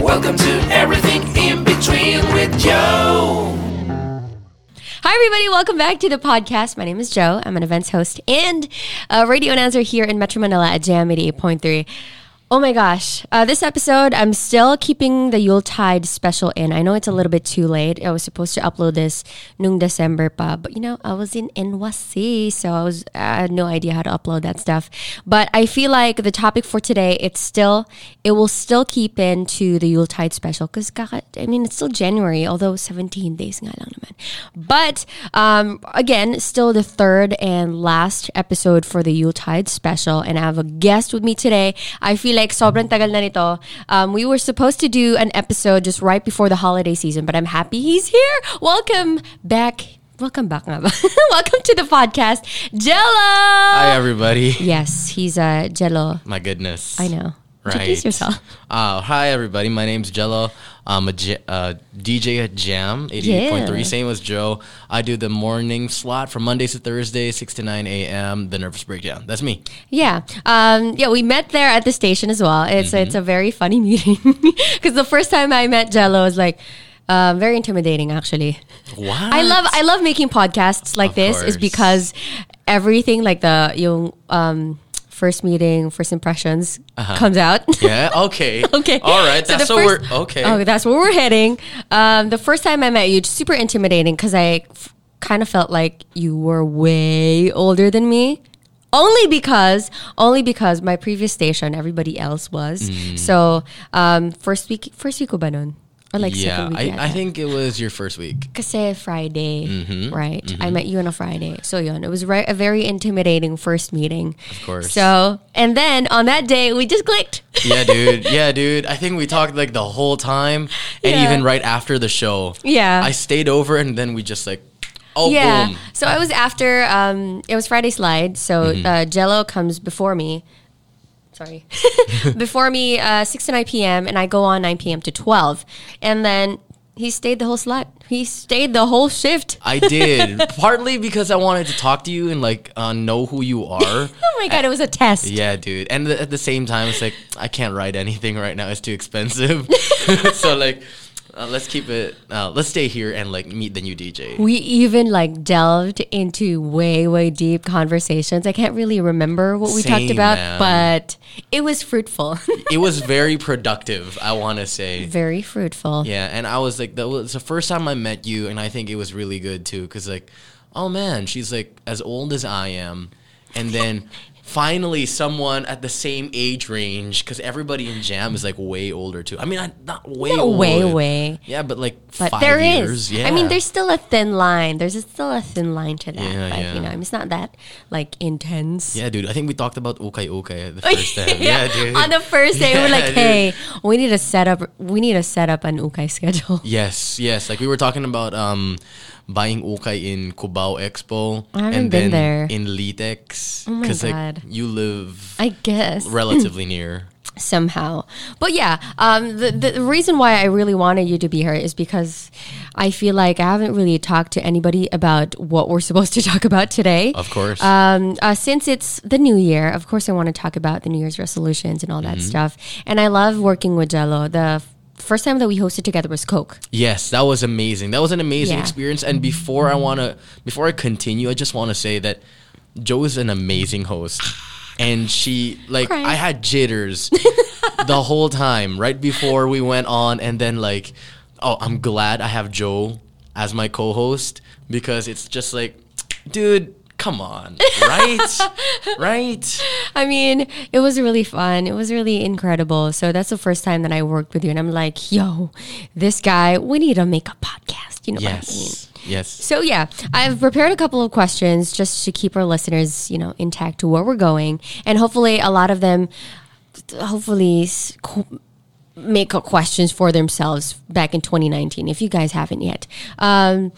Welcome to Everything in Between with Joe. Hi, everybody. Welcome back to the podcast. My name is Joe. I'm an events host and a radio announcer here in Metro Manila at Jam 88.3. Oh my gosh. Uh, this episode, I'm still keeping the Yuletide special in. I know it's a little bit too late. I was supposed to upload this nung December pa, but you know, I was in NYC, so I was I had no idea how to upload that stuff. But I feel like the topic for today, it's still it will still keep into the Yuletide special because I mean it's still January, although 17 days nga lang naman. But um, again, still the third and last episode for the Yuletide special, and I have a guest with me today. I feel like sobrang tagal na nito. Um, we were supposed to do an episode just right before the holiday season, but I'm happy he's here. Welcome back. Welcome back, nga ba? Welcome to the podcast, Jello. Hi, everybody. Yes, he's uh, Jello. My goodness. I know. Right. Introduce yourself. Uh, hi, everybody. My name's Jello. I'm a J- uh, DJ at Jam 88.3, Yeah. same as Joe. I do the morning slot from Mondays to Thursdays, 6 to 9 a.m., the Nervous Breakdown. That's me. Yeah, um, yeah, we met there at the station as well. It's Mm-hmm. it's a very funny meeting because the first time I met Jello was like uh, very intimidating. Actually, What? I love I love making podcasts like Of this is because everything like the yung um, first meeting, first impressions comes out. Yeah, okay. Okay. All right. That's so first- we're. Okay. Oh, that's where we're heading. Um, the first time I met you, super intimidating because I f- kind of felt like you were way older than me. Only because, only because my previous station, everybody else was. Mm. So, um, first week, first week ko ba nun? Or like yeah, I. I think it was your first week. Kasi Friday, Mm-hmm. right? I met you on a Friday. So yun, it was a very intimidating first meeting. Of course. So, and then on that day, we just clicked. Yeah, dude. Yeah, dude. I think we talked like the whole time, and Yeah. even right after the show. Yeah. I stayed over, and then we just like, oh, yeah. boom. So I was after. Um, it was Friday slide. So Mm-hmm. uh, Jello comes before me. Sorry, before me, uh, six to nine p.m. and I go on nine p.m. to twelve, and then he stayed the whole slot. He stayed the whole shift. I did partly because I wanted to talk to you and like uh, know who you are. Oh my god, it was a test. yeah, dude. And th- at the same time, it's like I can't write anything right now; it's too expensive. so like, uh, let's keep it. Uh, let's stay here and like meet the new DJ. We even like delved into way, way deep conversations. I can't really remember what we talked about, man. but it was fruitful. it was very productive. I want to say. Very fruitful. Yeah, and I was like, that was the first time I met you, and I think it was really good too, because like, oh man, she's like as old as I am, and then finally someone at the same age range, because everybody in Jam is like way older too. I mean, I, not way Not old. way, way. Yeah, but like But five there is. years. Yeah, I mean, there's still a thin line. There's still a thin line to that. Yeah, but, yeah. you know, it's not that like intense. Yeah, dude. I think we talked about ukay at the first time. yeah, dude. On the first day, we're Yeah, like, dude. "Hey, we need to set up. We need to set up an ukay schedule." Yes, yes. Like we were talking about um buying ukay in Cubao Expo and then there. in Litex Oh like you live I guess relatively near. somehow, but yeah, um, the the reason why I really wanted you to be here is because I feel like I haven't really talked to anybody about what we're supposed to talk about today. Of course. um, uh, since it's the new year, of course, I want to talk about the New Year's resolutions and all that Mm-hmm. stuff. And I love working with Jello. The first time that we hosted together was Coke. Yes, that was amazing. That was an amazing Yeah. experience. And before I wanna, before I continue, I just want to say that Joe is an amazing host, and she like Crying. I had jitters the whole time right before we went on, and then like, oh, I'm glad I have Joe as my co-host because it's just like, dude. Come on, right? right? I mean, it was really fun. It was really incredible. So that's the first time that I worked with you, and I'm like, yo, this guy, we need to make a podcast. You know what I mean? Yes. Yes. So yeah, I've prepared a couple of questions just to keep our listeners, you know, intact to where we're going, and hopefully a lot of them, hopefully. Make questions for themselves back in 2019 if you guys haven't yet. Um,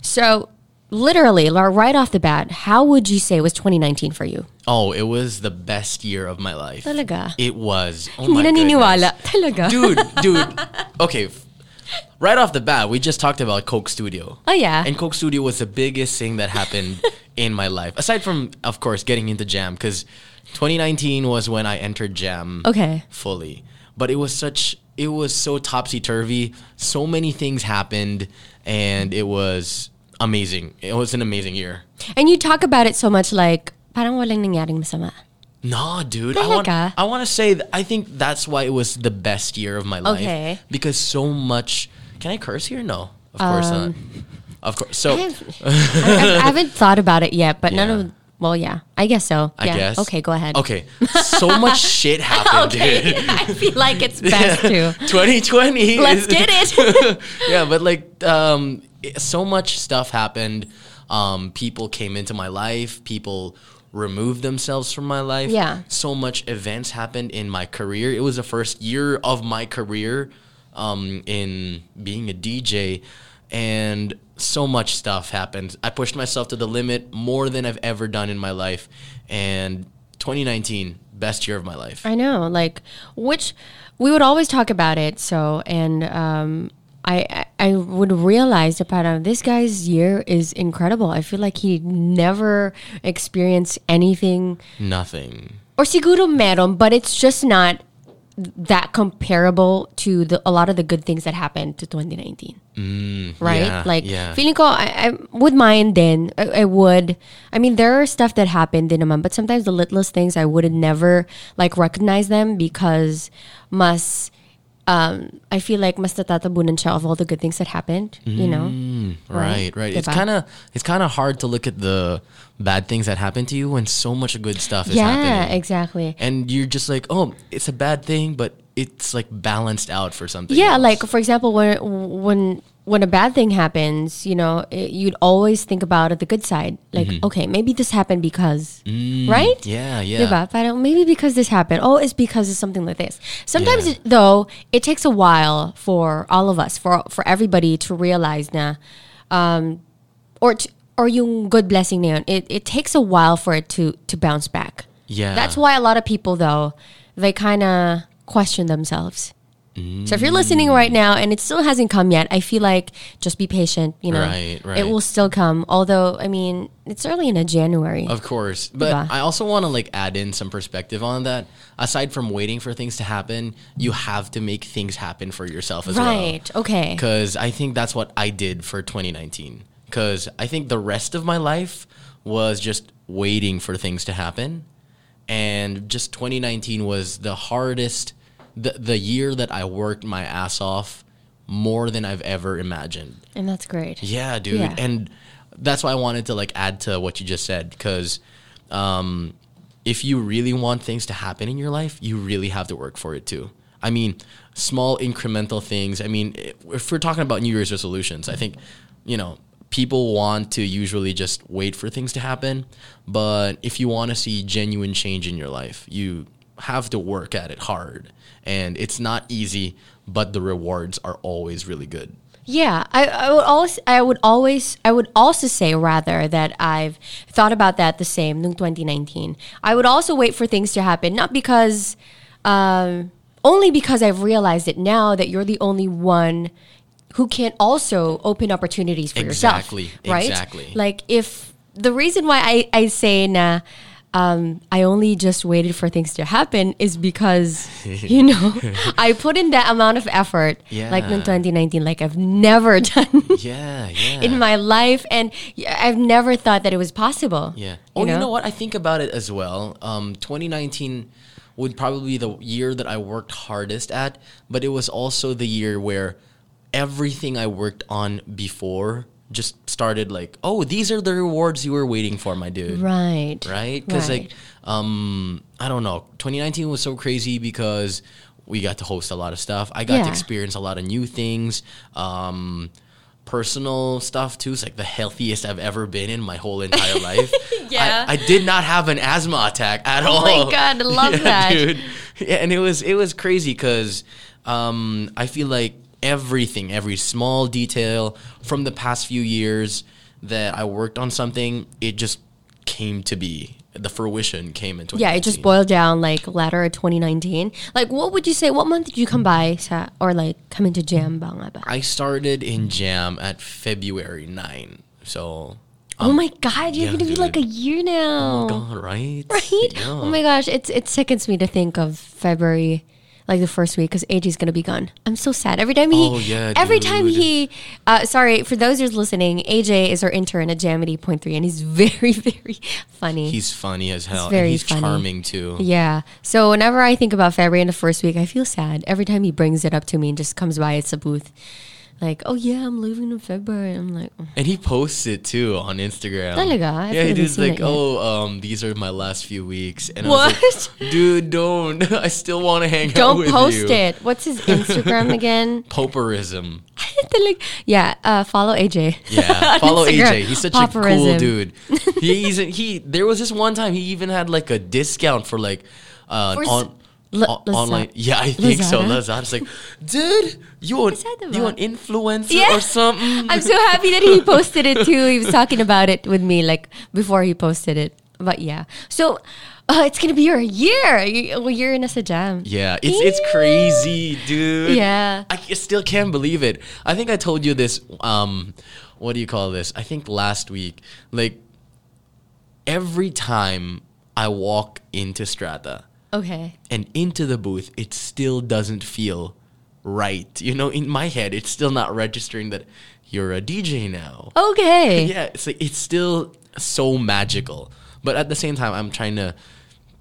so, literally, right off the bat, how would you say it was 2019 for you? Oh, it was the best year of my life. Talaga? It was. Oh my naniniwala. Talaga? dude, dude. Okay, right off the bat, we just talked about Coke Studio. Oh yeah. And Coke Studio was the biggest thing that happened in my life, aside from, of course, getting into Jam, because 2019 was when I entered Jam Okay. fully. But it was such, it was so topsy turvy. So many things happened, and it was amazing. It was an amazing year. and you talk about it so much like parang walang nangyaring masama. Nah, dude. I want? I want to say that I think that's why it was the best year of my life. Okay. Because so much. Can I curse here? No, of course not. Of course. So I, have, haven't thought about it yet, but none of well, yeah, I guess so. I yeah. guess. Okay, go ahead. Okay. So much shit happened, Okay, dude. I feel like it's best to 2020. let's get it. yeah, but like um, it- so much stuff happened. Um, people came into my life. People removed themselves from my life. Yeah. So much events happened in my career. It was the first year of my career um, in being a DJ, and so much stuff happened. I pushed myself to the limit more than I've ever done in my life, and 2019 best year of my life. I know, like which we would always talk about it. So and um, I I would realize that parang this guy's year is incredible. I feel like he never experienced anything, Nothing. or siguro meron, but it's just not that comparable to the a lot of the good things that happened to 2019 mm, right? yeah, like yeah. feeling ko I, I would mind then I, I would I mean there are stuff that happened in a naman but sometimes the littlest things I would never like recognize them because mas um I feel like mas natatabunan siya of all the good things that happened you know Right, Right. right. It's kind of it's kind of hard to look at the bad things that happen to you when so much good stuff is yeah happening. Yeah, exactly And you're just like, "Oh, it's a bad thing, but it's like balanced out for something." yeah else. like for example when when when a bad thing happens you know it, you'd always think about it the good side like okay maybe this happened because right Mm-hmm. Yeah, yeah. Diba? Parang maybe because this happened. Oh, it's because it's something like this. Sometimes, Yeah. it, though, it takes a while for all of us, for for everybody to realize na, um, or t- or yung good blessing na yun, it it takes a while for it to to bounce back. Yeah. That's why a lot of people though they kind of question themselves. So if you're mm. listening right now and it still hasn't come yet, I feel like just be patient. You know, Right, right. it will still come. Although I mean, it's early in a January. Of course. But Diba? I also want to like add in some perspective on that. Aside from waiting for things to happen, you have to make things happen for yourself as well. right. Okay. Because I think that's what I did for 2019. Because I think the rest of my life was just waiting for things to happen. And just 2019 was the hardest, the, the year that I worked my ass off more than I've ever imagined. And that's great. Yeah, dude. Yeah. And that's why I wanted to like add to what you just said because um, if you really want things to happen in your life, you really have to work for it too. I mean, small incremental things. I mean, if we're talking about New Year's resolutions, I think, you know, people want to usually just wait for things to happen. But if you want to see genuine change in your life, you have to work at it hard. And it's not easy, but the rewards are always really good. Yeah, I, I would always, I would always, I would also say rather that I've thought about that the same in 2019. I would also wait for things to happen, not because, um, only because I've realized it now that you're the only one who can also open opportunities for Exactly, yourself, right? exactly. Like if the reason why I, I say na um, I only just waited for things to happen is because you know I put in that amount of effort yeah. like in 2019 like I've never done Yeah, yeah. in my life and I've never thought that it was possible. Yeah. Oh, you know? what? I think about it as well. Um, 2019 would probably be the year that I worked hardest at, but it was also the year where everything I worked on before just started like, oh, these are the rewards you were waiting for, my dude. Right. Right? Because Right. like, um, I don't know. 2019 was so crazy because we got to host a lot of stuff. I got to experience a lot of new things. Um, personal stuff too. It's like the healthiest I've ever been in my whole entire life. Yeah. I, I did not have an asthma attack at all. Oh my God, I love that. dude. Yeah, and it was it was crazy because um, I feel like everything, every small detail from the past few years that I worked on something, it just came to be. the fruition came in 2019. Yeah, it just boiled down like latter of 2019. Like, what would you say? What month did you come by sa, or like come into Jam Bang? I started in Jam at February 9. So, oh um, my god, you're yeah, gonna be like a year oh now. oh God, right? right? Yeah. Oh my gosh, it's it sickens me to think of February, like the first week, because AJ's gonna be gone. I'm so sad. Every time he, Oh, yeah, every time he, uh, sorry for those who's listening, AJ is our intern at Jamity Point Three, and he's very very funny. He's funny as hell. very and he's funny. charming too. yeah. So whenever I think about February in the first week, I feel sad. Every time he brings it up to me and just comes by at the booth, like, oh yeah, I'm leaving in February. I'm like, oh. And he posts it too on Instagram. Talaga? Yeah, he does like, oh, um, these are my last few weeks. And I was what? like, dude, don't. I still want to hang out Don't post it. What's his Instagram again? Poperism. Like, yeah, uh, follow AJ. Yeah, follow Instagram. AJ. He's such a cool dude. He, he's he. There was this one time he even had like a discount for like uh on. La- on- Laza- online, yeah, I think so. Lazada? Lazada's like, dude, you an you an influencer Yeah. or something? I'm so happy that he posted it too. He was talking about it with me like before he posted it. But yeah, so uh, it's gonna be your year. You're in a jam. Yeah, it's it's crazy, dude. Yeah. I still can't believe it. I think I told you this. Um, what do you call this? I think last week, like every time I walk into Strata Okay. and into the booth, it still doesn't feel right. You know, in my head, it's still not registering that you're a DJ now. Okay. Yeah, it's like it's still so magical, but at the same time, I'm trying to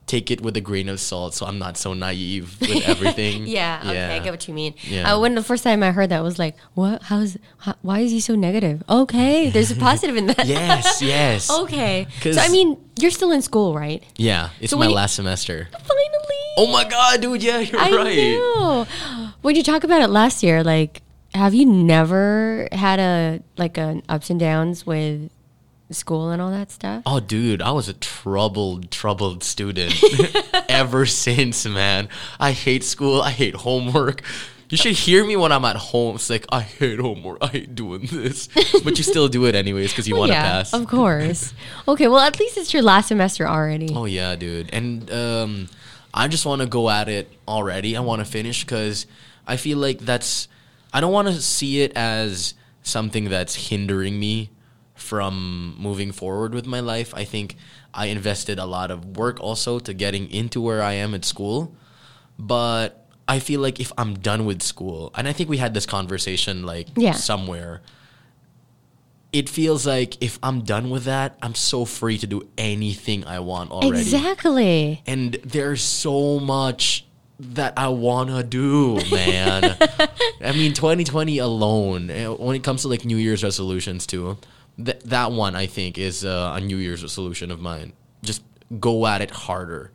take it with a grain of salt, so I'm not so naive with everything. Yeah, okay, I get what you mean. Yeah. Uh, when the first time I heard that, I was like, "What? How's? How, why is he so negative?" Okay, there's a positive in that. yes, yes. okay. So I mean, you're still in school, right? Yeah, it's So my when you- last semester. Finally. Oh my god, dude! Yeah, you're I right. know. When you talk about it last year, like, have you never had a like an ups and downs with school and all that stuff? Oh, dude, I was a troubled, troubled student ever since, man. I hate school. I hate homework. You should hear me when I'm at home. It's like I hate homework. I hate doing this, but you still do it anyways because you Well, want to yeah, pass. of course. okay, well, at least it's your last semester already. Oh yeah, dude. And um, I just want to go at it already. I want to finish because I feel like that's. I don't want to see it as something that's hindering me from moving forward with my life. I think I invested a lot of work also to getting into where I am at school, but I feel like if I'm done with school, and I think we had this conversation like Yeah. somewhere it feels like if I'm done with that, I'm so free to do anything I want already. Exactly. And there's so much that I wanna do, man. I mean, 2020 alone, eh, when it comes to like New Year's resolutions too, th- that one I think is uh, a New Year's resolution of mine. Just go at it harder,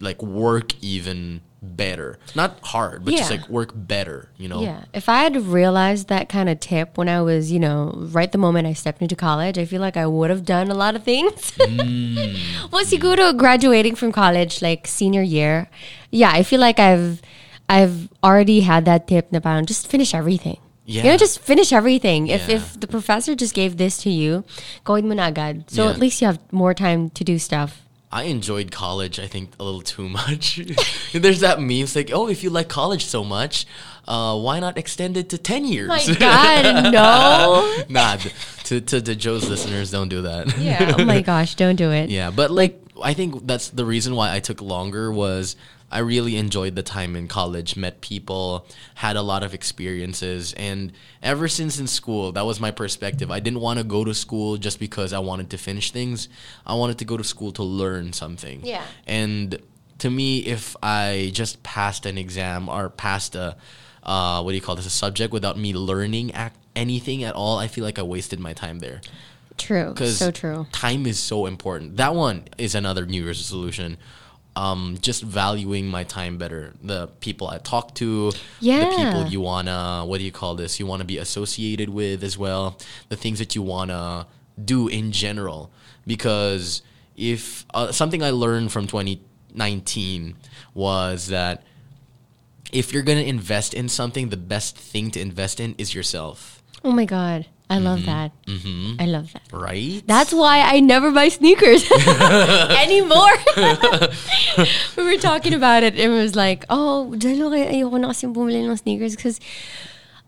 like work even better. Not hard, but just like work better. You know? Yeah. If I had realized that kind of tip when I was, you know, right the moment I stepped into college, I feel like I would have done a lot of things. Mm. well, siguro graduating from college, like senior year, yeah, I feel like I've I've already had that tip na parang just finish everything. You know, just finish everything. If Yeah. if the professor just gave this to you, mo na. So Yeah. at least you have more time to do stuff. I enjoyed college, I think, a little too much. There's that meme. It's like, oh, if you like college so much, uh, why not extend it to 10 years? My God, no. nah, to, to, to Joe's listeners, don't do that. Yeah. Oh my gosh, don't do it. yeah, but like, I think that's the reason why I took longer was I really enjoyed the time in college, met people, had a lot of experiences, and ever since in school, that was my perspective. I didn't want to go to school just because I wanted to finish things. I wanted to go to school to learn something. Yeah. And to me, if I just passed an exam or passed a uh, what do you call this a subject without me learning ac- anything at all, I feel like I wasted my time there True. So true. time is so important. That one is another New Year's resolution. Um, just valuing my time better. The people I talk to, yeah. the people you wanna, what do you call this? You wanna be associated with as well. The things that you wanna do in general. Because if uh, something I learned from 2019 was that if you're gonna invest in something, the best thing to invest in is yourself. Oh my God. I love that. I love that. Right? That's why I never buy sneakers anymore. we were talking about it. It was like, oh, kaya ayoko na kasing bumili ng sneakers because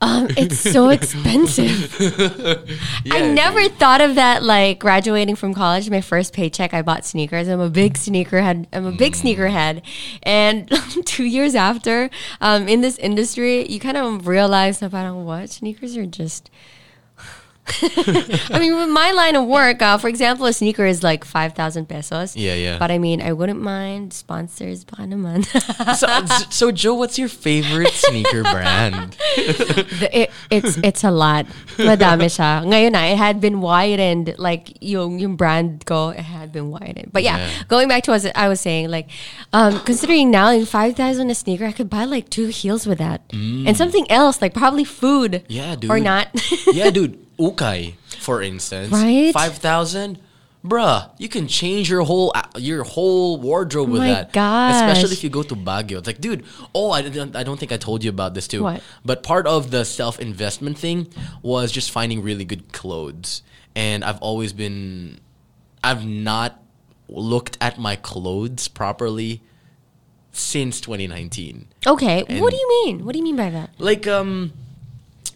um, it's so expensive. I Yeah, never thought of that. Like graduating from college, my first paycheck, I bought sneakers. I'm a big sneakerhead. I'm a big sneakerhead. And two years after, um, in this industry, you kind of realize parang what sneakers are just. I mean, with my line of work, uh, for example, a sneaker is like 5,000 pesos. Yeah, yeah. But I mean, I wouldn't mind sponsors. Naman. so, so, Joe, what's your favorite sneaker brand? The- it, it's it's a lot. Madami siya. Ngayon na, it had been widened. Like, yung, yung brand ko, it had been widened. But yeah, Yeah. going back to what I was saying, like, um, considering now, in 5,000 a sneaker, I could buy like two heels with that. And something else, like probably food. Mm. Yeah, dude. Or not. yeah, dude. Ukay, for instance, Right? Five thousand, bruh. You can change your whole your whole wardrobe with my that. gosh. Especially if you go to Baguio. It's like, dude. Oh, I don't. I don't think I told you about this too. What? But part of the self investment thing was just finding really good clothes, and I've always been. I've not looked at my clothes properly since 2019. okay. what do you mean? What do you mean by that? Like um.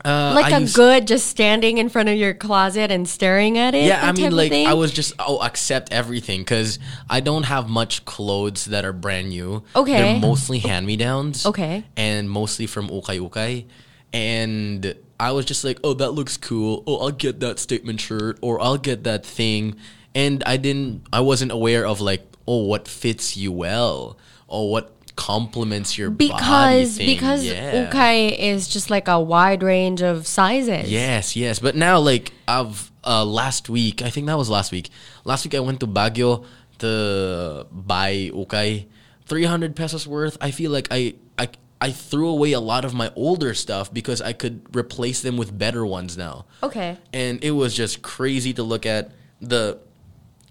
Uh, Like I a used- good just standing in front of your closet and staring at it? Yeah, I mean, like? I was just oh accept everything because I don't have much clothes that are brand new. Okay. they're mostly hand me downs. Okay. and mostly from Ukay Ukay, and I was just like, oh, that looks cool. Oh, I'll get that statement shirt or I'll get that thing, and I didn't. I wasn't aware of like, oh, what fits you well or what complements your body because because Yeah. ukay is just like a wide range of sizes. Yes, yes. But now, like, I've uh, last week, I think that was last week. Last week, I went to Baguio to buy ukay, three hundred pesos worth. I feel like I, I I threw away a lot of my older stuff because I could replace them with better ones now. Okay. And it was just crazy to look at the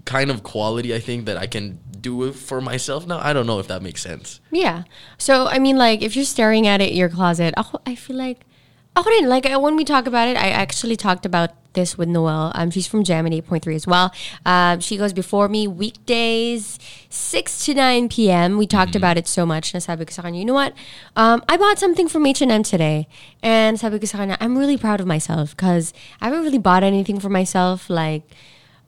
kind of quality I think that I can do it for myself now. I don't know if that makes sense. Yeah. So I mean, like, if you're staring at it in your closet, ako, I feel like, ako rin, like uh, when we talk about it, I actually talked about this with Noelle. Um, she's from Jam at 8.3 as well. Um, she goes before me weekdays, 6 to 9 p.m. We talked about it so much. Nasabi ko sa kanya, you know what? Um, I bought something from H&M today. And sabi ko sa kanya, I'm really proud of myself because I haven't really bought anything for myself. Like,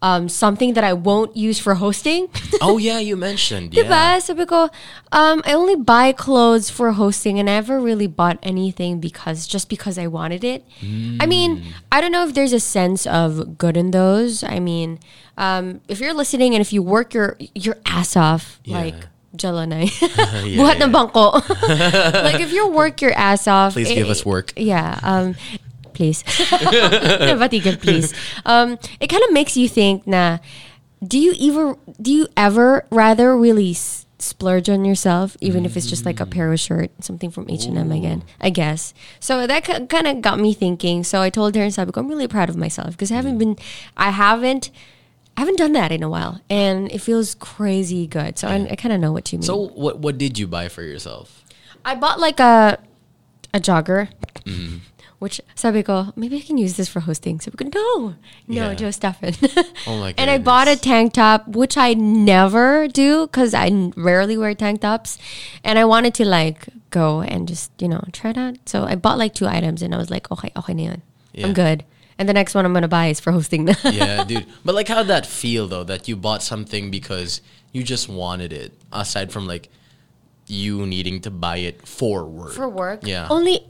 um, something that I won't use for hosting. oh yeah, you mentioned. Yeah. Diba? Sabi ko, um, I only buy clothes for hosting and I never really bought anything because just because I wanted it. I mean, I don't know if there's a sense of good in those. I mean, um, if you're listening and if you work your your ass off, Yeah. like Jalanay. Yeah, Buhat yeah. ng bangko. like if you work your ass off. Please give us work. Yeah. Um, please. Nabatigan, please. Um, it kind of makes you think na, do you ever, do you ever rather really s- splurge on yourself, even if it's just like a pair of shirt, something from H&M again, I guess. So that kind of got me thinking. So I told her and sabi I'm really proud of myself because I haven't been, I haven't, I haven't done that in a while, and it feels crazy good. So I, I kind of know what you mean. So what what did you buy for yourself? I bought like a a jogger, Mm-hmm. Which sabi ko, maybe I can use this for hosting. Sabi ko, no, no, Yeah. Joe Stefan. Oh my god! And I bought a tank top, which I never do because I rarely wear tank tops. And I wanted to like go and just, you know, try it out. So I bought like two items and I was like, okay, okay yun. Yeah. I'm good. And the next one I'm going to buy is for hosting. yeah, dude. But like, how'd that feel though? That you bought something because you just wanted it, aside from like you needing to buy it for work. for work. Yeah. Only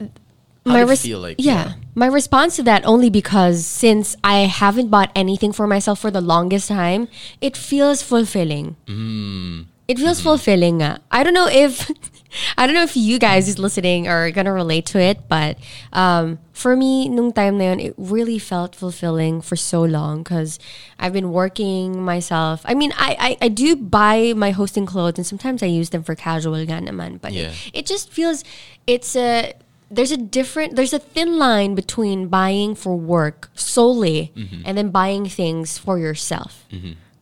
How my res- feel like? yeah, Yeah. my response to that only because since I haven't bought anything for myself for the longest time, it feels fulfilling. Mm. It feels fulfilling. I don't know if I don't know if you guys is listening are gonna relate to it, but um, for me, nung time na yun, it really felt fulfilling for so long because I've been working myself. I mean, I, I I do buy my hosting clothes and sometimes I use them for casual nga naman, but Yeah. it, it just feels it's a there's a different there's a thin line between buying for work solely Mm-hmm. and then buying things for yourself.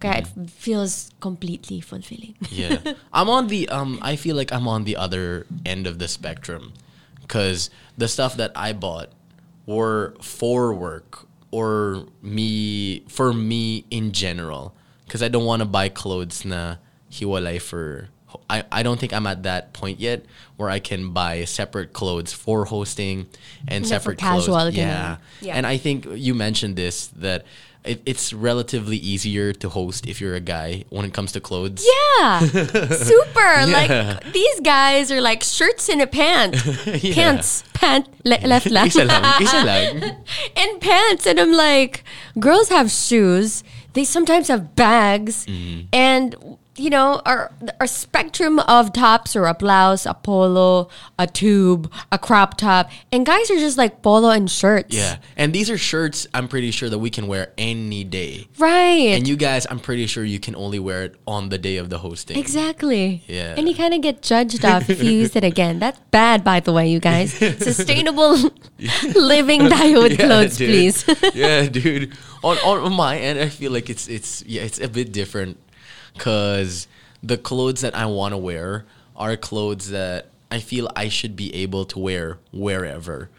Okay, it feels completely fulfilling. yeah, I'm on the um. I feel like I'm on the other end of the spectrum, because the stuff that I bought were for work, or me for me in general because I don't want to buy clothes na hiwalay for I, I don't think I'm at that point yet where I can buy separate clothes for hosting and for separate casual, clothes. ganun. Yeah. Yeah. And I think you mentioned this that it, it's relatively easier to host if you're a guy when it comes to clothes. Yeah, super. Like these guys are like shirts and a pant, Yeah. pants, pant, le- left, left, Isa lang, isa lang. and pants. And I'm like, girls have shoes. They sometimes have bags, Mm-hmm. and you know, our our spectrum of tops or a blouse, a polo, a tube, a crop top, and guys are just like polo and shirts. Yeah. And these are shirts I'm pretty sure that we can wear any day. right. And you guys, I'm pretty sure you can only wear it on the day of the hosting. Exactly. Yeah. And you kind of get judged off if you use it again. That's bad, by the way, you guys. Sustainable living with Yeah, clothes, dude. please. yeah, dude. On on my end, I feel like it's it's yeah, it's a bit different because the clothes that I want to wear are clothes that I feel I should be able to wear wherever.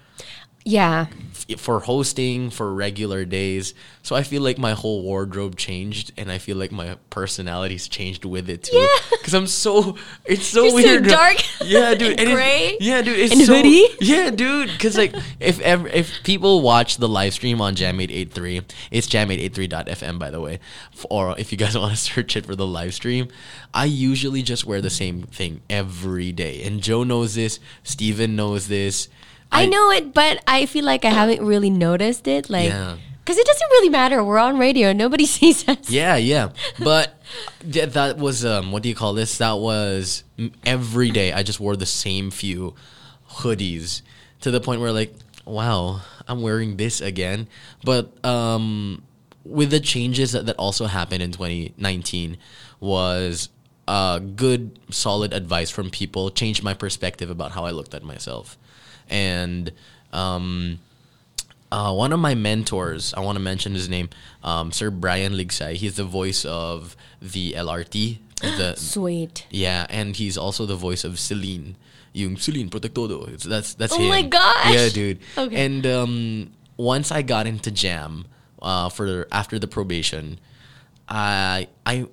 Yeah. F- For hosting, for regular days. So I feel like my whole wardrobe changed and I feel like my personality's changed with it too. Yeah. Cause I'm so it's so You're so weird. dark Yeah, dude. and it- gray yeah, dude. It's and so, hoodie. Yeah, dude. Cause like if ever if people watch the live stream on Jam883, it's jam883.fm by the way. Or if you guys want to search it for the live stream, I usually just wear the same thing every day. And Joe knows this, Steven knows this. I know it, but I feel like I haven't really noticed it. Like, Yeah. because it doesn't really matter. We're on radio. Nobody sees us. Yeah, yeah. But th- that was um what do you call this? That was every day I just wore the same few hoodies to the point where like, wow, I'm wearing this again. But um with the changes that, that also happened in 2019 was uh good solid advice from people changed my perspective about how I looked at myself. And um uh, one of my mentors, I want to mention his name, um, Sir Brian Ligsay. He's the voice of the LRT. The, Sweet. yeah, and he's also the voice of Celine. Yung Celine Protectodo. It's, that's that's Oh him. my gosh! Yeah, dude. Okay. And um, once I got into Jam uh, for after the probation, I I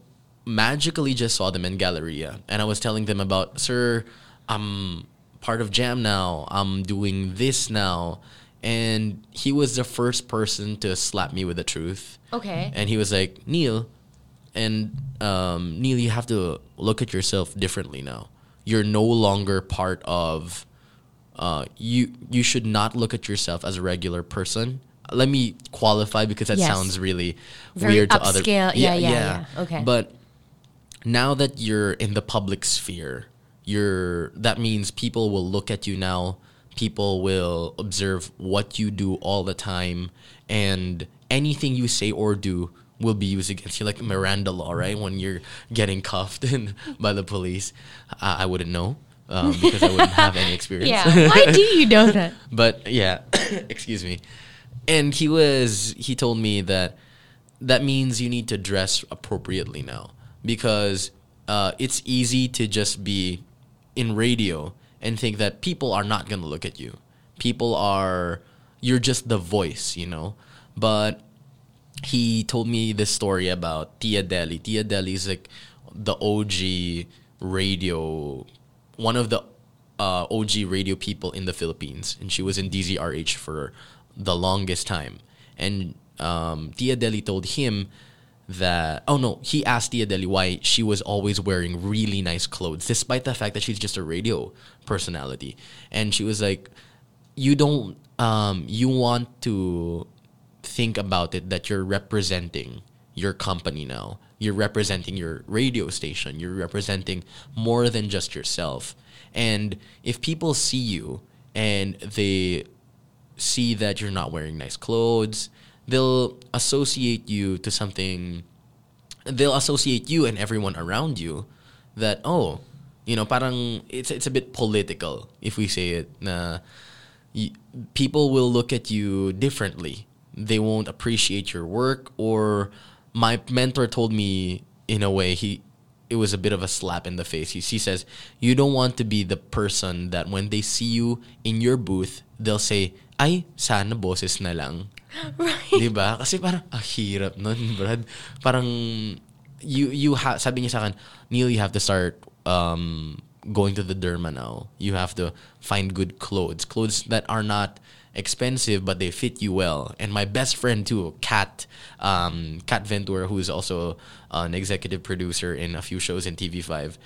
magically just saw them in Galleria, and I was telling them about, sir, I'm part of Jam now. I'm doing this now, and he was the first person to slap me with the truth. Okay. And he was like, Neil, and um, Neil, you have to look at yourself differently now. You're no longer part of. Uh, you you should not look at yourself as a regular person. Let me qualify because that Yes. sounds really Very weird to other. upscale. Yeah, yeah, yeah. Okay. But now that you're in the public sphere, you're that means people will look at you now. People will observe what you do all the time, and anything you say or do will be used against you, like Miranda law, right? When you're getting cuffed and by the police, I, I wouldn't know um, because I wouldn't have any experience. Yeah. Why do you know that? But yeah, excuse me. And he was he told me that that means you need to dress appropriately now because uh, it's easy to just be in radio and think that people are not going to look at you. People are you're just the voice, you know. But he told me this story about Tiya Dely. Tiya Dely is like the OG radio, one of the uh, OG radio people in the Philippines, and she was in DZRH for the longest time. And um, Tiya Dely told him that oh no, he asked Tiya Dely why she was always wearing really nice clothes, despite the fact that she's just a radio personality. And she was like, you don't um, you want to think about it that you're representing your company now. You're representing your radio station. You're representing more than just yourself. And if people see you and they see that you're not wearing nice clothes, they'll associate you to something they'll associate you and everyone around you that oh, you know, parang it's it's a bit political if we say it na y- people will look at you differently. They won't appreciate your work or my mentor told me in a way he it was a bit of a slap in the face. He, he says, "You don't want to be the person that when they see you in your booth, they'll say, "Ay, sana boses na lang." Right. Di ba? Kasi parang, ah, hirap nun, Brad. Parang, you, you ha, sabi niya sa akin, Neil, you have to start um, going to the derma now. You have to find good clothes. Clothes that are not expensive, but they fit you well. And my best friend too, Kat, um, Kat Ventura, who is also an executive producer in a few shows in TV5,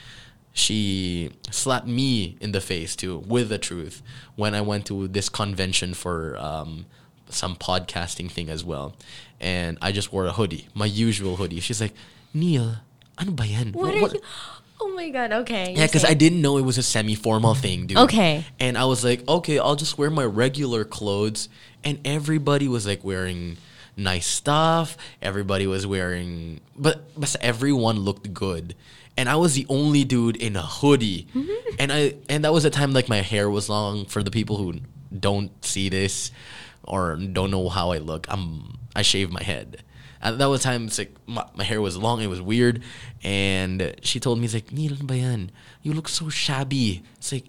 she slapped me in the face too with the truth when I went to this convention for um, some podcasting thing as well. And I just wore a hoodie, my usual hoodie. She's like, Neil, ano ba yan? What are you? Oh my god. Okay. Yeah, because I didn't know it was a semi-formal thing, dude. Okay. And I was like, okay, I'll just wear my regular clothes. And everybody was like wearing nice stuff. Everybody was wearing, but but everyone looked good. And I was the only dude in a hoodie. Mm-hmm. and I and that was a time like my hair was long. For the people who don't see this or don't know how I look, I'm I shave my head. At that was time it's like my, my hair was long, it was weird. And she told me, it's like, Neil, ano ba yan? You look so shabby. It's like,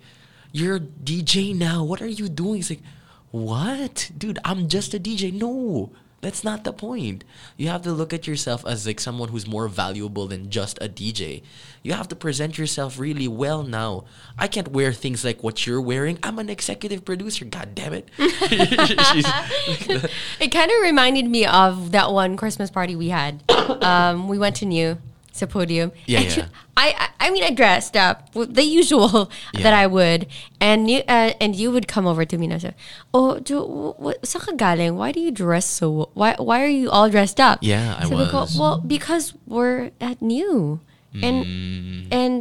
you're a DJ now. What are you doing? It's like, what? Dude, I'm just a DJ. No, that's not the point. You have to look at yourself as like someone who's more valuable than just a DJ. You have to present yourself really well now. I can't wear things like what you're wearing. I'm an executive producer. God damn it. It kind of reminded me of that one Christmas party we had. Um, we went to New sa podium. Yeah, And yeah. I, I I mean I dressed up the usual that I would, and you uh, and you would come over to me and say, "Oh, Jo, what, ka galing? Why do you dress so? Why why are you all dressed up?" Yeah, I Sabi ko, was. well, because we're at New, and Mm. and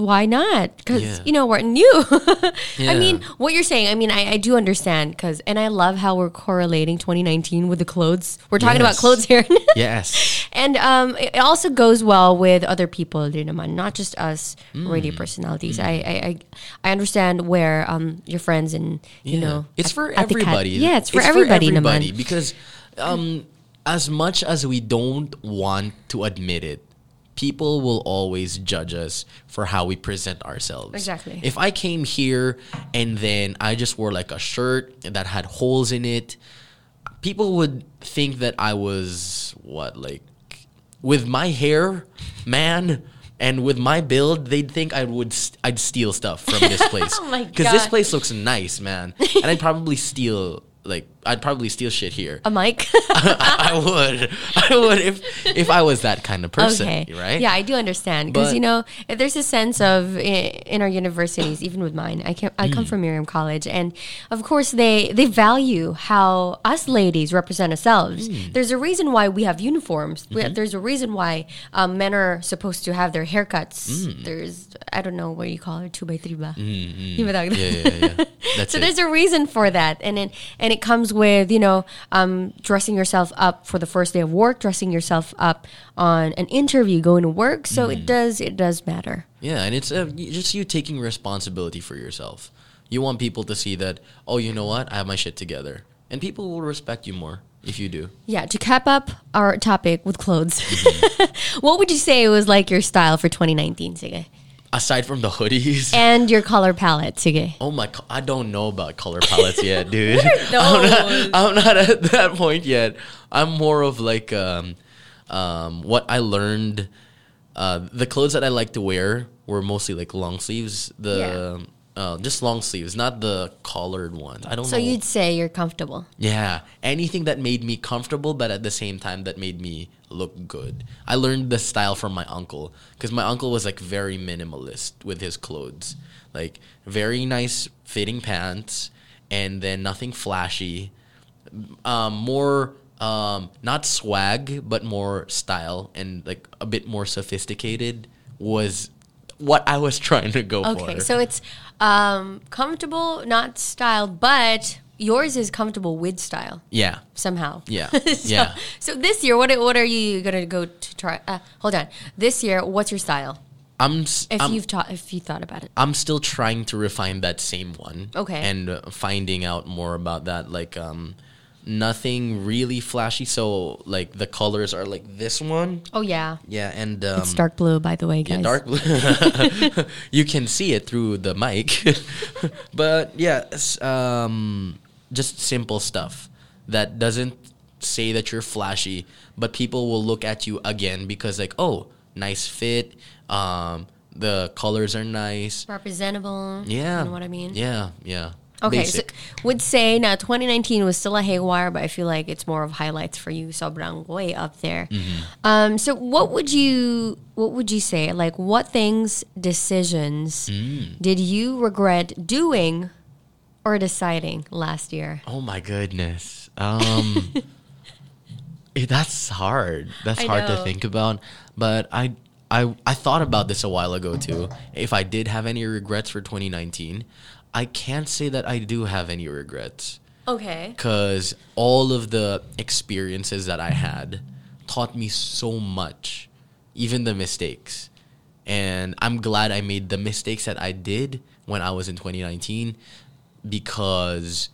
why not? Because Yeah. you know we're new. I mean, what you're saying, I mean, I, I do understand because, and I love how we're correlating 2019 with the clothes. We're talking about clothes here. yes. And um, it also goes well with other people, naman, not just us Mm. radio personalities. I, I, I, I understand where um, your friends and, you Yeah. know, it's at- for at the cat- everybody. yeah, it's for everybody, naman. because um, as much as we don't want to admit it, people will always judge us for how we present ourselves. Exactly. If I came here and then I just wore like a shirt that had holes in it, people would think that I was what like with my hair, man, and with my build, they'd think I would st- I'd steal stuff from this place. Oh my god! Because this place looks nice, man, and I'd probably steal like I'd probably steal shit here. a mic. I would, I would if if I was that kind of person, okay. right? Yeah, I do understand because you know if there's a sense of in our universities, even with mine. I can I Mm. come from Miriam College, and of course they they value how us ladies represent ourselves. Mm. There's a reason why we have uniforms. Mm-hmm. there's a reason why um, men are supposed to have their haircuts. Mm. There's I don't know what you call it, two by three ba. Tawag Yeah, yeah, yeah. That's so it. there's a reason for that, and it and it comes with you know um, dressing yourself up for the first day of work, dressing yourself up on an interview, going to work. So it Mm-hmm. does it does matter. Yeah, and it's uh, just you taking responsibility for yourself. You want people to see that, oh, you know what? I have my shit together. And people will respect you more if you do. Yeah. To cap up our topic with clothes, Mm-hmm. what would you say was like your style for 2019? Sige. Aside from the hoodies. And your color palette. Sige. Oh my! I don't know about color palettes yet, dude. I'm, not, I'm not at that point yet. I'm more of like um, um, what I learned. Uh, the clothes that I like to wear were mostly like long sleeves. The uh, just long sleeves, not the collared ones. I don't So know. you'd say you're comfortable. Yeah, anything that made me comfortable, but at the same time that made me look good. I learned the style from my uncle because my uncle was like very minimalist with his clothes, like very nice fitting pants, and then nothing flashy. Um, more um, not swag, but more style and like a bit more sophisticated was what I was trying to go for. Okay, so it's um, comfortable, not styled, but yours is comfortable with style. yeah, somehow. Yeah. so, Yeah. So this year, what what are you gonna go to try? Uh, hold on. This year, what's your style? I'm. If I'm- you've taught, if you thought about it. I'm still trying to refine that same one. Okay. And uh, finding out more about that. Like, um, nothing really flashy. So like the colors are like this one. Oh yeah, Yeah, and um, it's dark blue by the way, guys. yeah, dark blue. you can see it through the mic, but yeah, it's, um, just simple stuff that doesn't say that you're flashy, but people will look at you again because like, oh, nice fit. Um, the colors are nice. Representable. Yeah, You know what I mean? Yeah, yeah. Okay, so would say now 2019 was still a haywire, but I feel like it's more of highlights for you. Sobrang way up there. Mm-hmm. Um, so what would you what would you say? Like what things, decisions Mm. did you regret doing or deciding last year? Oh my goodness. Um eh, that's hard. That's I hard know. to think about. But I I I thought about this a while ago too. If I did have any regrets for 2019, I can't say that I do have any regrets Okay. cuz all of the experiences that I had taught me so much, even the mistakes. And I'm glad I made the mistakes that I did when I was in 2019 because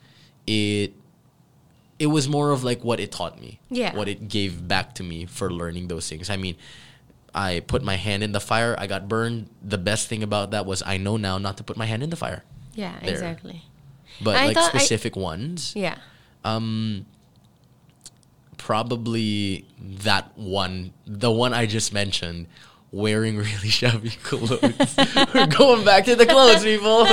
it it was more of like what it taught me. Yeah. What it gave back to me for learning those things. I mean, I put my hand in the fire, I got burned. The best thing about that was I know now not to put my hand in the fire. Yeah, There. exactly. But I like thought I- specific ones, Yeah. um probably that one, the one I just mentioned, wearing really shabby clothes. We're going back to the clothes, people,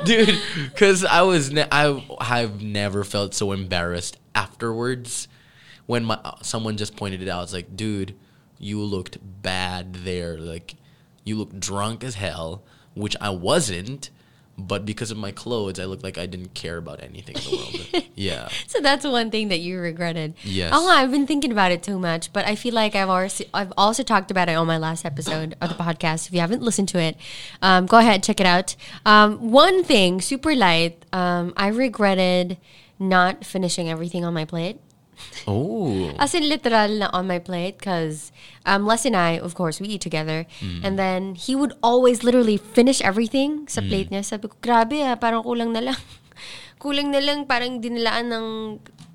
dude. Because I was, ne- I have never felt so embarrassed afterwards when my someone just pointed it out. It's like, dude, you looked bad there. Like, you looked drunk as hell, which I wasn't. But because of my clothes, I looked like I didn't care about anything in the world. yeah. So that's one thing that you regretted. Yes. Oh, I've been thinking about it too much, but I feel like I've also I've also talked about it on my last episode of the podcast. If you haven't listened to it, um, go ahead check it out. Um, one thing, super light. Um, I regretted not finishing everything on my plate. Oh. As in literal na on my plate because um, Les and I, of course, we eat together. And then he would always literally finish everything sa plate niya. Sabi ko, grabe ah, parang kulang na lang. kulang na lang, parang dinilaan ng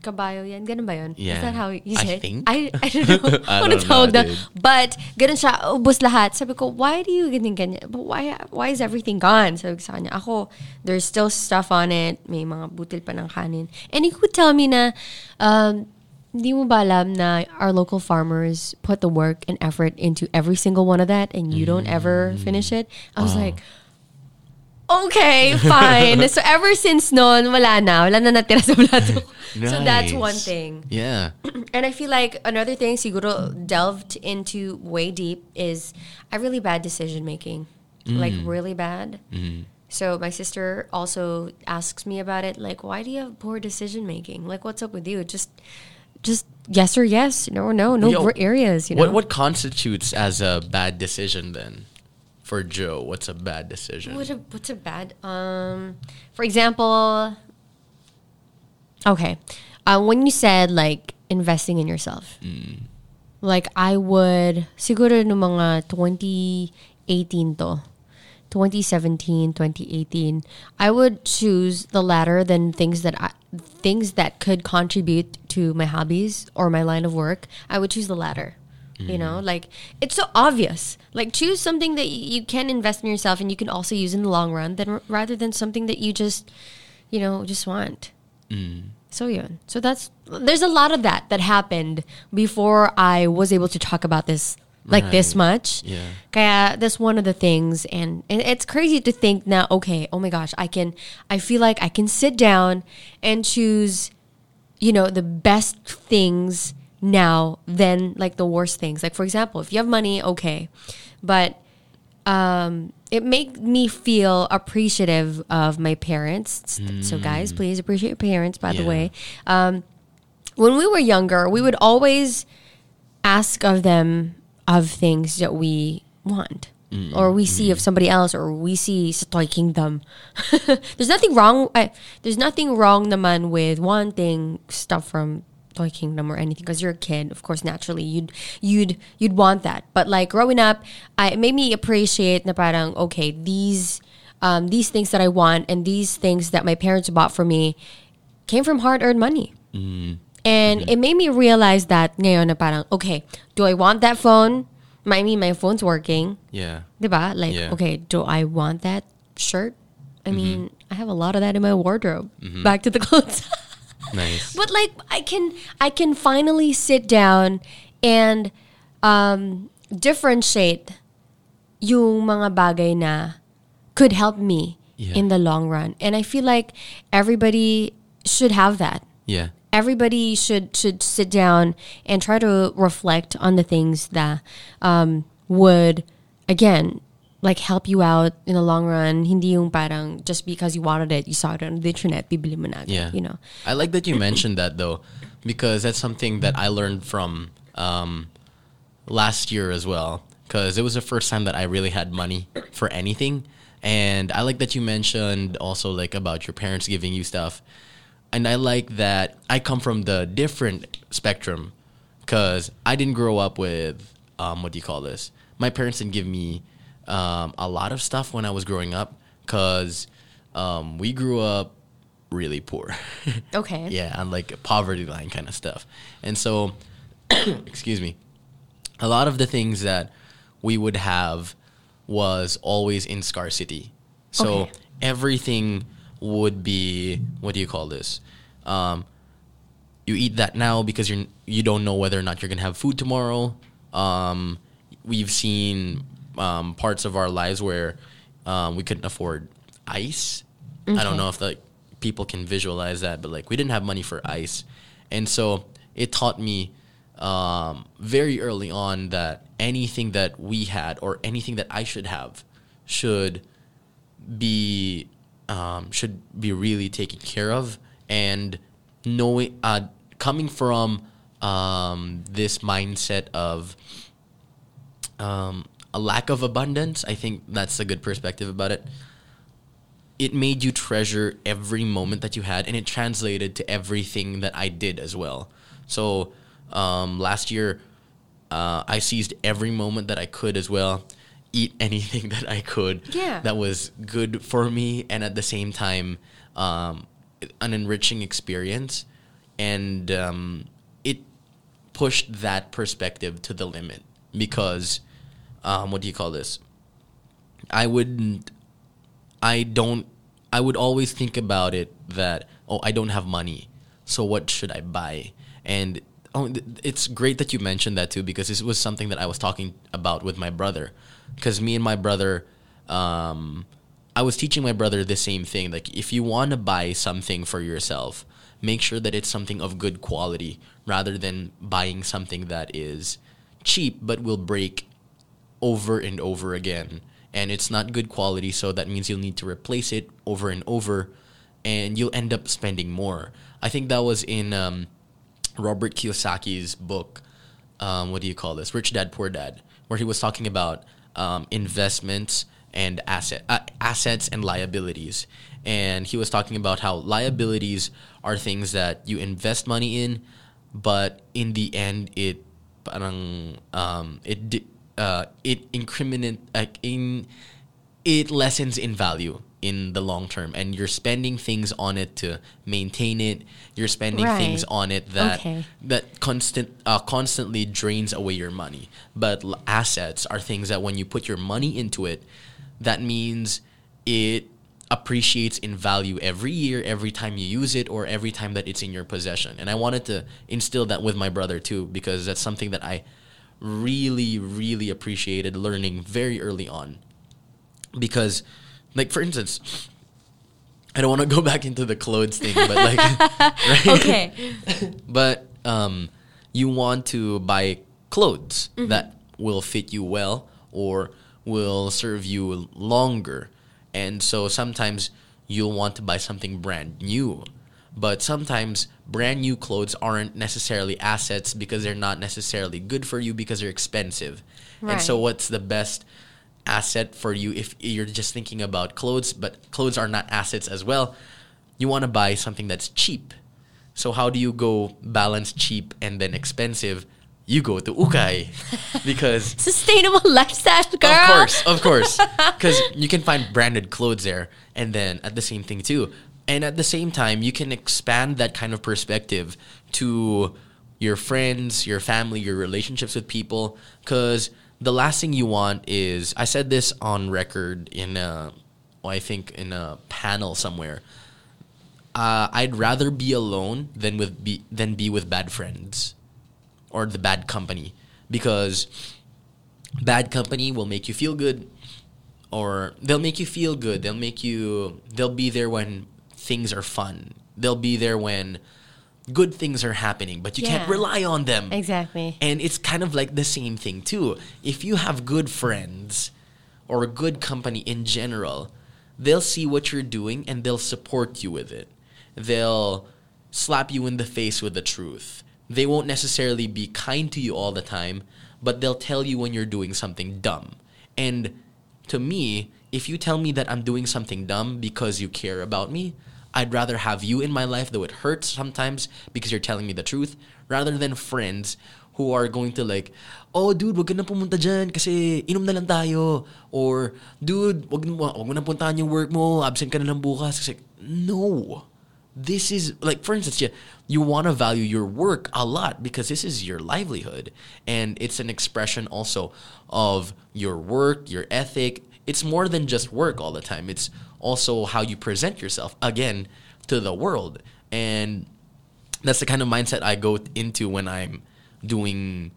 kabayo yan. Ganun ba yun? Is that how you I think. I, I don't know. I don't know, dude. But, ganun siya, ubos lahat. Sabi ko, why do you ganyan ganyan? But why, why is everything gone? Sabi ko sa kanya, ako, there's still stuff on it. May mga butil pa ng kanin. And he would tell me na, um, hindi mo ba alam na our local farmers put the work and effort into every single one of that and you don't ever mm. finish it? I was ah. like, okay, fine. so ever since noon, wala na. Wala na natira sa plato. ko. So that's one thing. Yeah. And I feel like another thing siguro delved into way deep is I really bad decision making. Mm. Like really bad. Mm-hmm. So my sister also asks me about it like why do you have poor decision making? Like what's up with you? Just just yes or yes, no or no, no Yo, gray areas, you know. What what constitutes as a bad decision then? For Joe, what's a bad decision? What a, what's a bad? Um, for example, okay, uh, when you said like investing in yourself, like I would siguro no mga 2018 to. 2017 2018 i would choose the latter than things that I, things that could contribute to my hobbies or my line of work. I would choose the latter you know mm-hmm. like it's so obvious. Like choose something that you can invest in yourself and you can also use in the long run than rather than something that you just you know just want. Mm. So yeah, So that's there's a lot of that that happened before I was able to talk about this like this much. Yeah. Kaya that's one of the things and, and it's crazy to think now, okay, oh my gosh, I can I feel like I can sit down and choose you know, the best things now than like the worst things. Like for example, if you have money, okay. But um it made me feel appreciative of my parents. So guys, please appreciate your parents by the way. Um when we were younger, we would always ask of them of things that we want. Or we see of somebody else, or we see sa Toy Kingdom. there's nothing wrong. I, there's nothing wrong, naman, with wanting stuff from Toy Kingdom or anything, because you're a kid. Of course, naturally, you'd you'd you'd want that. But like growing up, I it made me appreciate na parang okay these um, these things that I want and these things that my parents bought for me came from hard-earned money. Mm-hmm. And it made me realize that ngayon na parang, okay, do I want that phone? I mean, my phone's working. Yeah. Diba? Like, Yeah. Mm-hmm. okay, do I want that shirt? I mean, I have a lot of that in my wardrobe. Back to the clothes. Nice. but like I can I can finally sit down and um, differentiate yung mga bagay na could help me Yeah. in the long run. And I feel like everybody should have that. Yeah. Everybody should should sit down and try to reflect on the things that um, would again like help you out in the long run. Hindi yung parang just because you wanted it, you saw it on the internet, bibili mo na Yeah. you know. I like that you mentioned that though, because that's something that I learned from um, last year as well. Because it was the first time that I really had money for anything, and I like that you mentioned also like about your parents giving you stuff, and I like that I come from the different spectrum, because I didn't grow up with um, what do you call this? My parents didn't give me um, a lot of stuff when I was growing up, because um, we grew up really poor. Okay. yeah, on like poverty line kind of stuff. And so, excuse me, a lot of the things that we would have was always in scarcity. So Okay. everything would be what do you call this? Um, you eat that now because you're you don't know whether or not you're gonna have food tomorrow. Um, we've seen um, parts of our lives where um, we couldn't afford ice. I don't know if like people can visualize that, but like we didn't have money for ice, and so it taught me um, very early on that anything that we had or anything that I should have should be um, should be really taken care of. And knowing uh, coming from um, this mindset of um, a lack of abundance i think that's a good perspective about it. It made you treasure every moment that you had and it translated to everything that i did as well. So um, last year uh, i seized every moment that i could as well eat anything that i could Yeah. that was good for me and at the same time um, an enriching experience. And um, it pushed that perspective to the limit because um, what do you call this? I wouldn't i don't i would always think about it that oh i don't have money so what should i buy? And oh, th- it's great that you mentioned that too because this was something that i was talking about with my brother because me and my brother um, i was teaching my brother the same thing. Like if you want to buy something for yourself make sure that it's something of good quality rather than buying something that is cheap but will break over and over again. And it's not good quality so that means you'll need to replace it over and over and you'll end up spending more. I think that was in um, robert kiyosaki's book um, what do you call this? Rich dad poor dad where he was talking about um, investments and asset uh, assets and liabilities. And he was talking about how liabilities are things that you invest money in but in the end it parang um, it uh, it incriminate like in it lessens in value in the long term and you're spending things on it to maintain it you're spending Right. things on it that Okay. that constant uh, constantly drains away your money but l- assets are things that when you put your money into it that means it appreciates in value every year every time you use it or every time that it's in your possession and i wanted to instill that with my brother too because that's something that i really really appreciated learning very early on because like for instance i don't want to go back into the clothes thing but like right? Okay. but um, you want to buy clothes that will fit you well or will serve you longer. And so sometimes you'll want to buy something brand new. But sometimes brand new clothes aren't necessarily assets because they're not necessarily good for you because they're expensive. And so what's the best asset for you if you're just thinking about clothes, but clothes are not assets as well? You want to buy something that's cheap. So how do you go balance cheap and then expensive? You go to Ukay because Sustainable lifestyle, girl. of course, of course, because you can find branded clothes there, and then at the same thing too, And at the same time, you can expand that kind of perspective to your friends, your family, your relationships with people. Because the last thing you want is, I said this on record in a, well, I think in a panel somewhere. Uh, I'd rather be alone than with be than be with bad friends, or the bad company, because bad company will make you feel good, or they'll make you feel good. They'll make you. They'll be there when things are fun. They'll be there when good things are happening, but you can't rely on them. Exactly. And it's kind of like the same thing too. If you have good friends or a good company in general, they'll see what you're doing and they'll support you with it. They'll slap you in the face with the truth. They won't necessarily be kind to you all the time, but they'll tell you when you're doing something dumb. And to me, if you tell me that I'm doing something dumb because you care about me, I'd rather have you in my life, though it hurts sometimes because you're telling me the truth, rather than friends who are going to like, oh dude, wag ka na pumunta dyan kasi inom na lang tayo. Or, dude, wag, wag mo na puntahan yung work mo, absent ka na lang bukas. Kasi, no. This is, like, for instance, you, you want to value your work a lot because this is your livelihood. And it's an expression also of your work, your ethic. It's more than just work all the time. It's also how you present yourself, again, to the world. And that's the kind of mindset I go into when I'm doing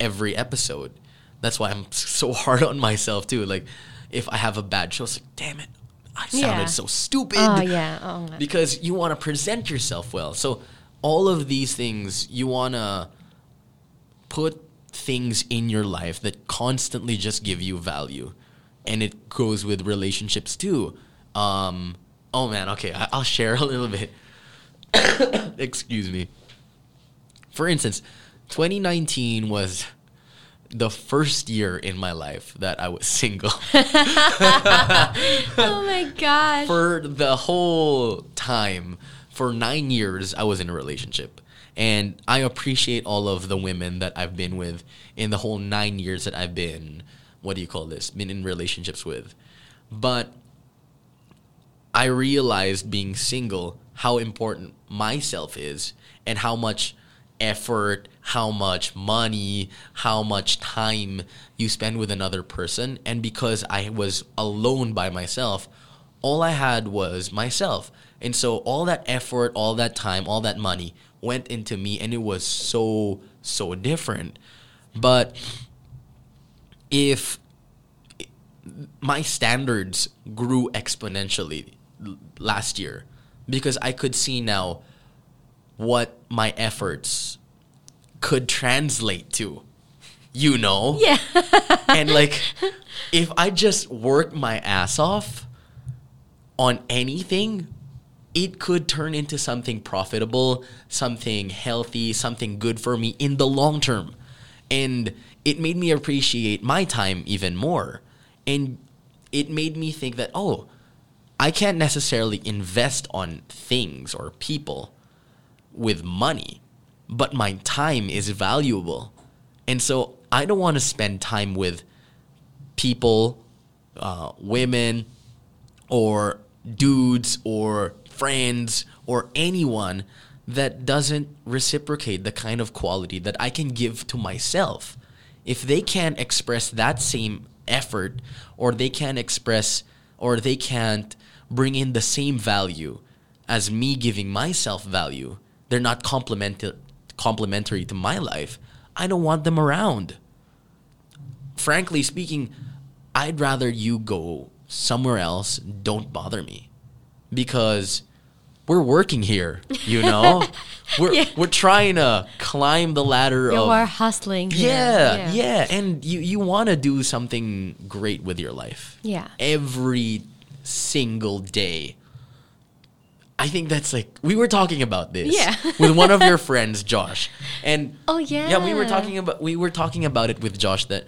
every episode. That's why I'm so hard on myself too. Like if I have a bad show, it's like, damn it, I sounded Yeah. so stupid. Oh, yeah. Oh, Nga. Because you want to present yourself well. So all of these things you want to put things in your life that constantly just give you value. And it goes with relationships too. Um, oh man, okay, I- I'll share a little bit. Excuse me. For instance, 2019 was the first year in my life that I was single. Oh my gosh. for the whole time, for nine years, I was in a relationship. And I appreciate all of the women that I've been with in the whole nine years that I've been, what do you call this, been in relationships with. But I realized being single how important myself is and how much effort, how much money, how much time you spend with another person. And because I was alone by myself, all I had was myself. And so all that effort, all that time, all that money went into me and it was so so different. But if my standards grew exponentially last year because I could see now what my efforts could translate to. You know? yeah. And like if I just work my ass off on anything, it could turn into something profitable, something healthy, something good for me in the long term. And it made me appreciate my time even more. And it made me think that, oh, I can't necessarily invest on things or people with money, but my time is valuable. And so I don't want to spend time with people, uh, women, or dudes, or friends, or anyone that doesn't reciprocate the kind of quality that I can give to myself. If they can't express that same effort, or they can't express, or they can't bring in the same value as me giving myself value, they're not complement- complementary to my life, I don't want them around frankly speaking, I'd rather you go somewhere else. Don't bother me, because we're working here. You know, we're Yeah. we're trying to climb the ladder You of are hustling. here. yeah, yeah, and you you want to do something great with your life. Yeah. every single day. I think that's like we were talking about this Yeah. with one of your friends, Josh, and Oh, yeah, Yeah, we were yeah. talking about we were talking about it with Josh that,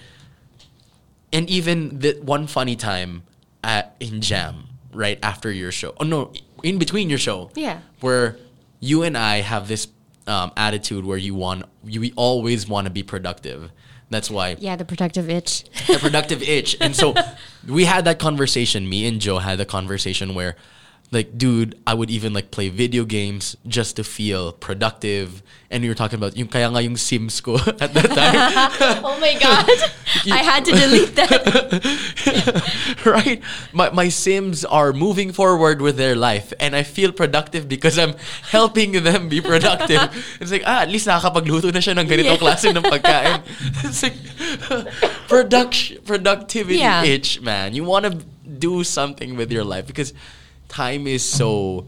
and even the one funny time at in Jam right after your show. Oh no, in between your show. Yeah. where you and I have this um, attitude where you want you we always want to be productive. That's why Yeah, the productive itch. the productive itch. And so we had that conversation. Me and Joe had the conversation where like dude, I would even like play video games just to feel productive. And you were talking about yung kaya nga yung Sims ko at that time. oh my god, I had to delete that. right? My, my Sims are moving forward with their life and I feel productive because I'm helping them be productive. It's like, ah, at least nakakapagluto na siya ng ganitong Yeah. klase ng pagkain. It's like, production, productivity Yeah. itch, man. You want to do something with your life because time is so,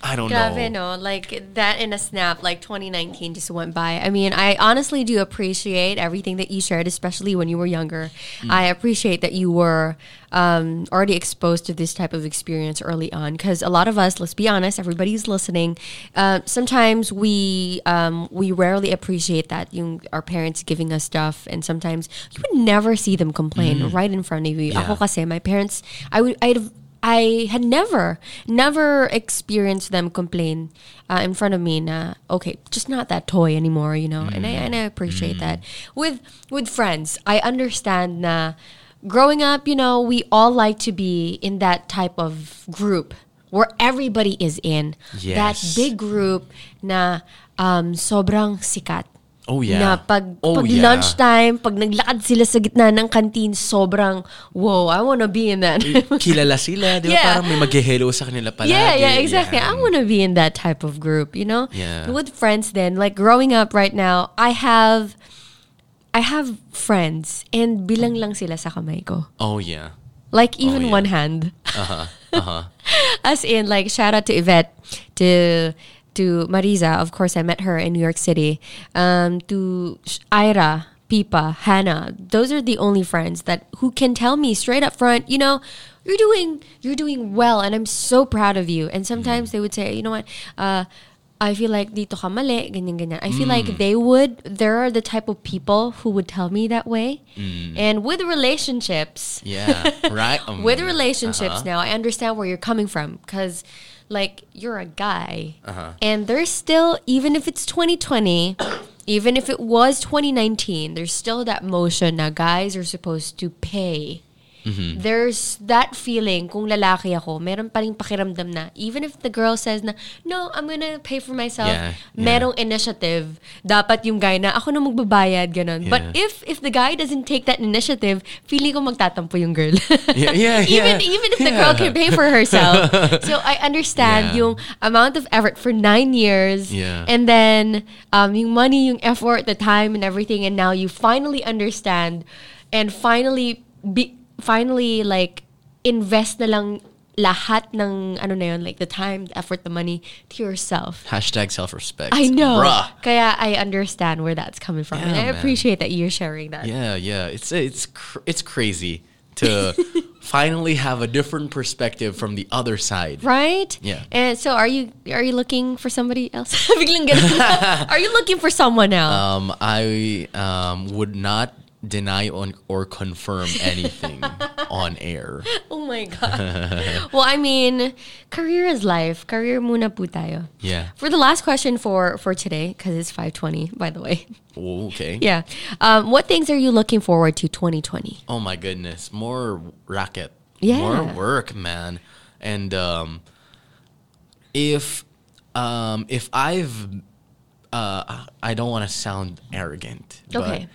I don't know. no? Like that in a snap, like 2019 just went by. I mean, I honestly do appreciate everything that you shared, especially when you were younger. I appreciate that you were um, already exposed to this type of experience early on. Because a lot of us, let's be honest, everybody's listening. Uh, sometimes we um, we rarely appreciate that yung our parents giving us stuff, and sometimes you would never see them complain right in front of you. Yeah. Ako kasi, my parents, I would, I'd I had never, never experienced them complain uh, in front of me. Na okay, just not that toy anymore, you know. And I and I appreciate that. With with friends, I understand. Na growing up, you know, we all like to be in that type of group where everybody is in that big group. Na um, sobrang sikat. Oh, yeah. Na pag, Oh, pag yeah. lunchtime, pag naglakad sila sa gitna ng canteen, sobrang, whoa, I wanna be in that. Kilala sila, di ba? Yeah. Parang may mag-hello sa kanila palagi. Yeah, yeah, exactly. I Yan. want to be in that type of group, you know? Yeah. With friends then, like growing up right now, I have I have friends and bilang lang sila sa kamay ko. Oh, yeah. Like even yeah. one hand. Uh-huh. Uh-huh. As in like shout out to Yvette, to to Marisa, of course I met her in New York City. Um to Ira, Pipa, Hannah. Those are the only friends that who can tell me straight up front, you know, you're doing you're doing well and I'm so proud of you. And sometimes they would say, you know what, uh I feel like dito ka mali, ganyan, ganyan. I feel like they would, there are the type of people who would tell me that way. And with relationships, Yeah, right? Um, with relationships uh-huh. now, I understand where you're coming from because, like, you're a guy, Uh-huh. and there's still, even if it's 2020, even if it was 2019, there's still that motion that guys are supposed to pay. Mm-hmm. There's that feeling, kung lalaki ako, meron pa rin pakiramdam na, even if the girl says na, no, I'm gonna pay for myself, Yeah, yeah. merong initiative, dapat yung guy na, ako na magbabayad, ganun. But if if the guy doesn't take that initiative, feeling ko magtatampo yung girl. Yeah, yeah, even yeah. even if the girl can pay for herself. so I understand Yeah. yung amount of effort for nine years, Yeah. and then um, yung money, yung effort, the time, and everything, and now you finally understand, and finally be finally like invest na lang lahat ng ano na yun, like the time, the effort, the money to yourself. Hashtag self-respect. I know. Bruh. Kaya I understand where that's coming from. and I man. appreciate that you're sharing that. Yeah, yeah. It's it's cr- it's crazy to finally have a different perspective from the other side. Right? Yeah. And so are you are you looking for somebody else? Are you looking for someone now? Um, I um, would not deny on or confirm anything on air. oh my god. well, I mean, career is life. Career muna po tayo. Yeah. For the last question for for today cuz it's 5:20 by the way. Oh, okay. Yeah. Um, what things are you looking forward to 2020? Oh my goodness, more racket. Yeah. More work, man. And um if um if I've uh I don't want to sound arrogant, Okay. but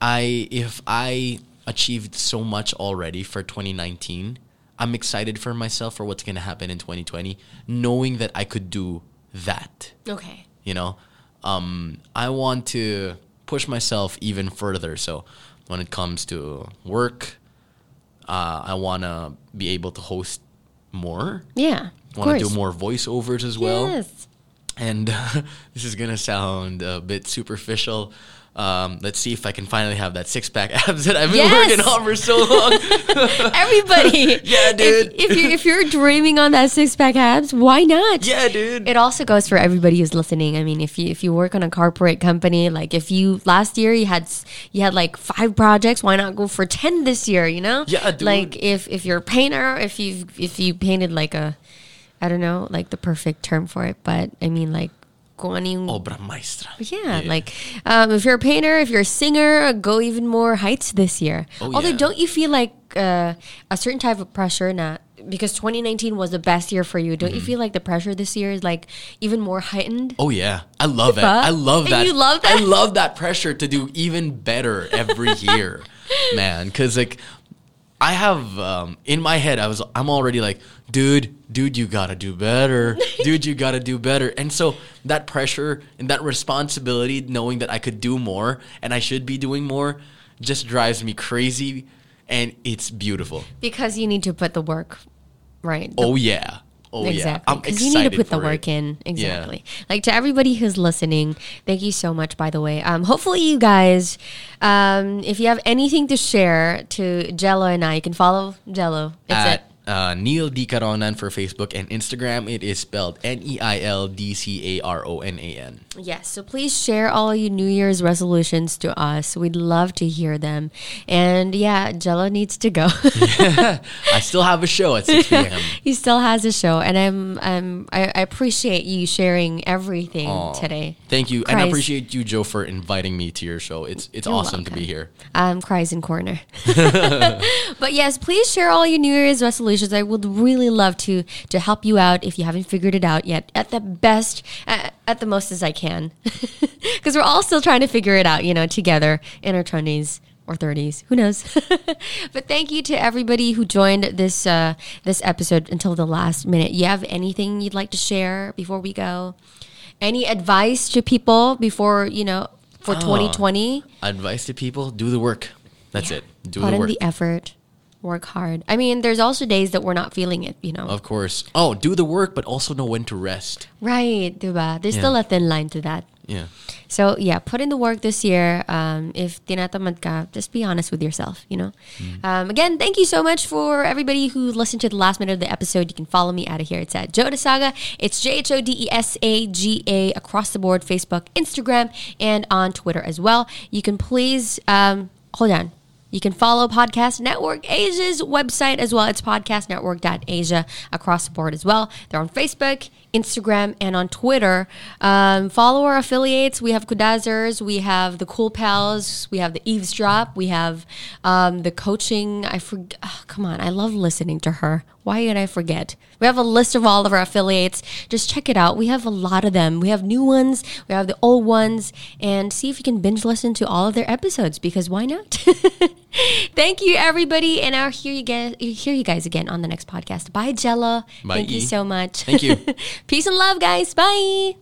I if I achieved so much already for 2019, I'm excited for myself for what's going to happen in 2020, knowing that I could do that Okay. you know um, i want to push myself even further so when it comes to work uh, i want to be able to host more Yeah. Want to do more voiceovers as well Yes. and this is gonna sound a bit superficial um, let's see if I can finally have that six pack abs that I've been Yes! working on for so long. Everybody. Yeah, dude. If, if you if you're dreaming on that six pack abs, why not? yeah, dude. It also goes for everybody who's listening. I mean, if you if you work on a corporate company, like if you last year you had you had like five projects, why not go for ten this year? You know? Yeah, dude. Like if if you're a painter, if you if you painted like a, I don't know, like the perfect term for it, but I mean like. Obra maestra. yeah, like um, if you're a painter, if you're a singer, go even more heights this year. Oh, Although, yeah. don't you feel like uh, a certain type of pressure na because 2019 was the best year for you. Don't you feel like the pressure this year is like even more heightened? Oh yeah, I love it. I love that. you love that? I love that pressure to do even better every year, man. Because like, I have um, in my head, I was, I'm already like, dude, dude, you gotta do better, dude, you gotta do better. And so that pressure and that responsibility, knowing that I could do more and I should be doing more, just drives me crazy, and it's beautiful. Because you need to put the work, right? The- Oh yeah. Oh exactly. I'm Because you need to put the for it. work in. Exactly. Like to everybody who's listening, thank you so much. By the way, um, hopefully you guys, um, if you have anything to share to Jello and I, you can follow Jello. It's it. at uh, Neil D. Caronan for Facebook and Instagram. It is spelled N E I L D C A R O N A N. Yes, so please share all your New Year's resolutions to us. We'd love to hear them. And yeah, Jello needs to go. I still have a show at 6 p.m. he still has a show, and I'm, I'm I, I appreciate you sharing everything Aw. today. Thank you, and I appreciate you, Joe, for inviting me to your show. It's it's You're awesome to be here. Um, cries in corner. but yes, please share all your New Year's resolutions. I would really love to to help you out if you haven't figured it out yet. At the best, uh, at the most as I can, because we're all still trying to figure it out, you know, together in our twenties or 30s who knows? But thank you to everybody who joined this uh this episode until the last minute. You have anything you'd like to share before we go? Any advice to people before you know for 2020 Advice to people: do the work. That's it. Do put the in work. the effort work hard. I mean there's also days that we're not feeling it you know. Of course. Oh, do the work, but also know when to rest. right diba? there's Yeah. still a thin line to that. Yeah. so yeah put in the work this year. Um, if tinatamad ka just be honest with yourself you know? Um, again thank you so much for everybody who listened to the last minute of the episode. You can follow me out of here. It's at Jhode Saga it's j-h-o-d-e-s-a-g-a across the board facebook instagram and on twitter as well. You can please um, hold on you can follow Podcast Network Asia's website as well. It's podcastnetwork.asia across the board as well. They're on Facebook, Instagram, and on Twitter. Um, follow our affiliates. We have Kudazers, we have the Cool Pals, we have the Eavesdrop, we have um, the coaching. I forget. Oh, come on, I love listening to her. Why did I forget? We have a list of all of our affiliates. Just check it out. We have a lot of them. We have new ones, we have the old ones, and see if you can binge listen to all of their episodes because why not? Thank you, everybody, and I'll hear you guys hear you guys again on the next podcast. Bye, Jello. Bye, Thank you so much. Thank you. Peace and love, guys. Bye.